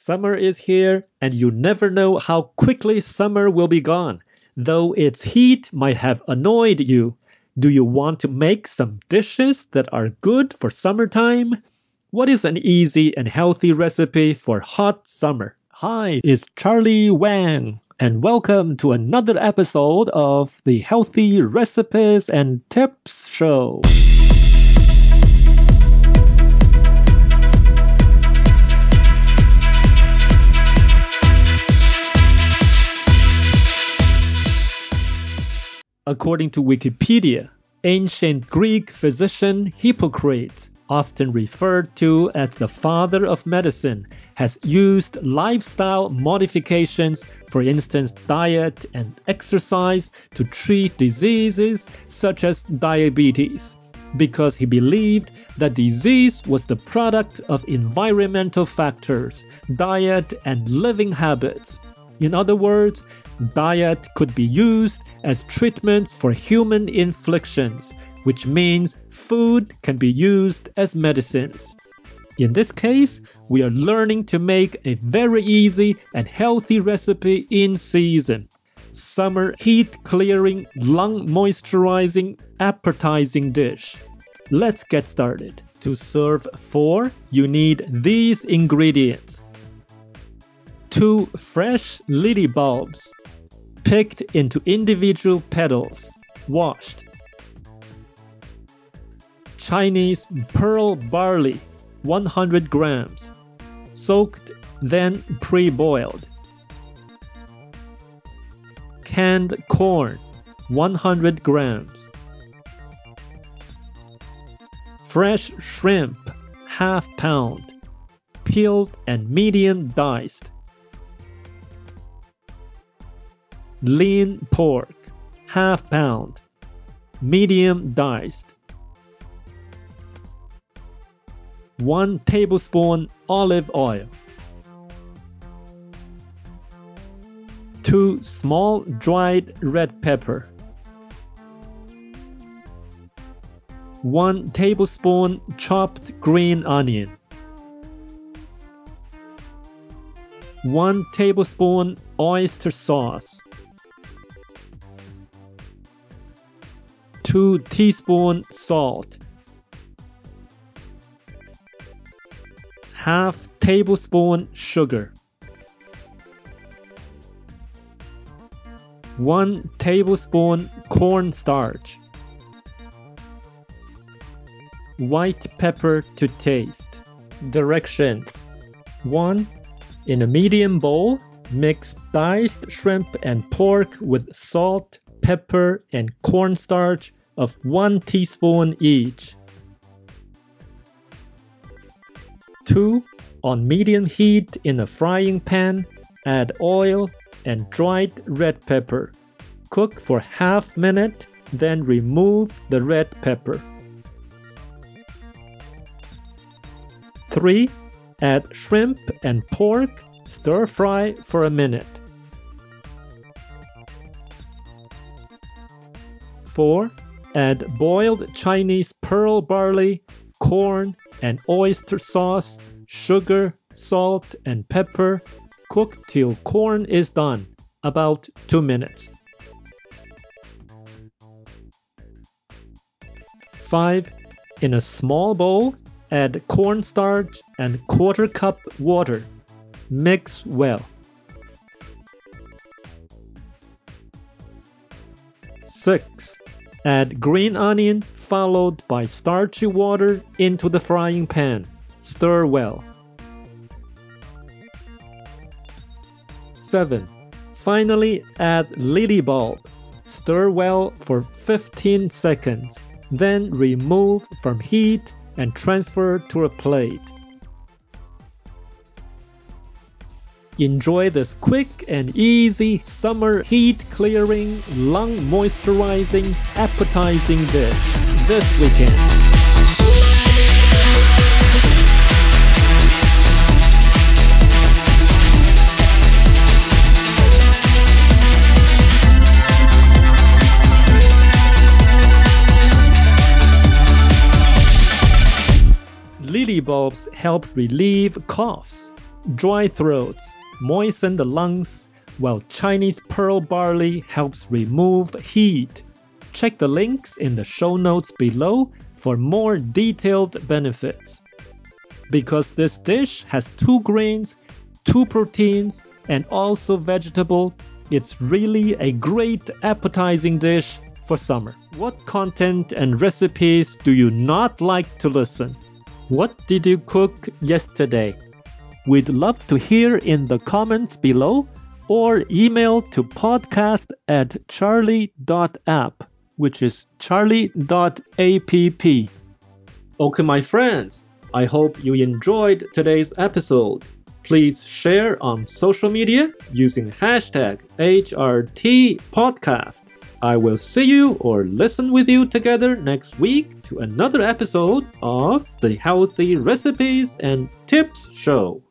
Summer is here, and you never know how quickly summer will be gone. Though its heat might have annoyed you, do you want to make some dishes that are good for summertime? What is an easy and healthy recipe for hot summer? Hi, it's Charlie Wang, and welcome to another episode of the Healthy Recipes and Tips Show. According to Wikipedia, ancient Greek physician Hippocrates, often referred to as the father of medicine, has used lifestyle modifications, for instance diet and exercise, to treat diseases such as diabetes because he believed that disease was the product of environmental factors, diet, and living habits. In other words, diet could be used as treatments for human inflictions, which means food can be used as medicines. In this case, we are learning to make a very easy and healthy recipe in season. Summer heat clearing, lung moisturizing, appetizing dish. Let's get started. To serve four, you need these ingredients. Two fresh lily bulbs, picked into individual petals, washed. Chinese pearl barley, 100 grams, soaked then pre-boiled. Canned corn, 100 grams. Fresh shrimp, half pound, peeled and medium diced. Lean pork, half pound, medium diced. 1 tablespoon olive oil. 2 small dried red pepper. 1 tablespoon chopped green onion. 1 tablespoon oyster sauce. 2 teaspoon salt, half tablespoon sugar, 1 tablespoon cornstarch, white pepper to taste. Directions 1. In a medium bowl, mix diced shrimp and pork with salt, pepper, and cornstarch of 1 teaspoon each. 2. On medium heat in a frying pan, add oil and dried red pepper. Cook for half minute, then remove the red pepper. 3. Add shrimp and pork, stir fry for a minute. 4. Add boiled Chinese pearl barley, corn, and oyster sauce, sugar, salt, and pepper. Cook till corn is done, about 2 minutes. 5. In a small bowl, add cornstarch and quarter cup water. Mix well. 6. Add green onion followed by starchy water into the frying pan. Stir well. 7. Finally add lily bulb. Stir well for 15 seconds. Then remove from heat and transfer to a plate. Enjoy this quick and easy summer heat clearing, lung moisturizing, appetizing dish this weekend. Lily bulbs help relieve coughs dry throats, moisten the lungs, while Chinese pearl barley helps remove heat. Check the links in the show notes below for more detailed benefits. Because this dish has two grains, two proteins, and also vegetable, it's really a great appetizing dish for summer. What content and recipes do you not like to listen? What did you cook yesterday? We'd love to hear in the comments below or email to podcast at charlie.app, which is charlie.app. Okay, my friends, I hope you enjoyed today's episode. Please share on social media using hashtag HRTpodcast. I will see you or listen with you together next week to another episode of the Healthy Recipes and Tips Show.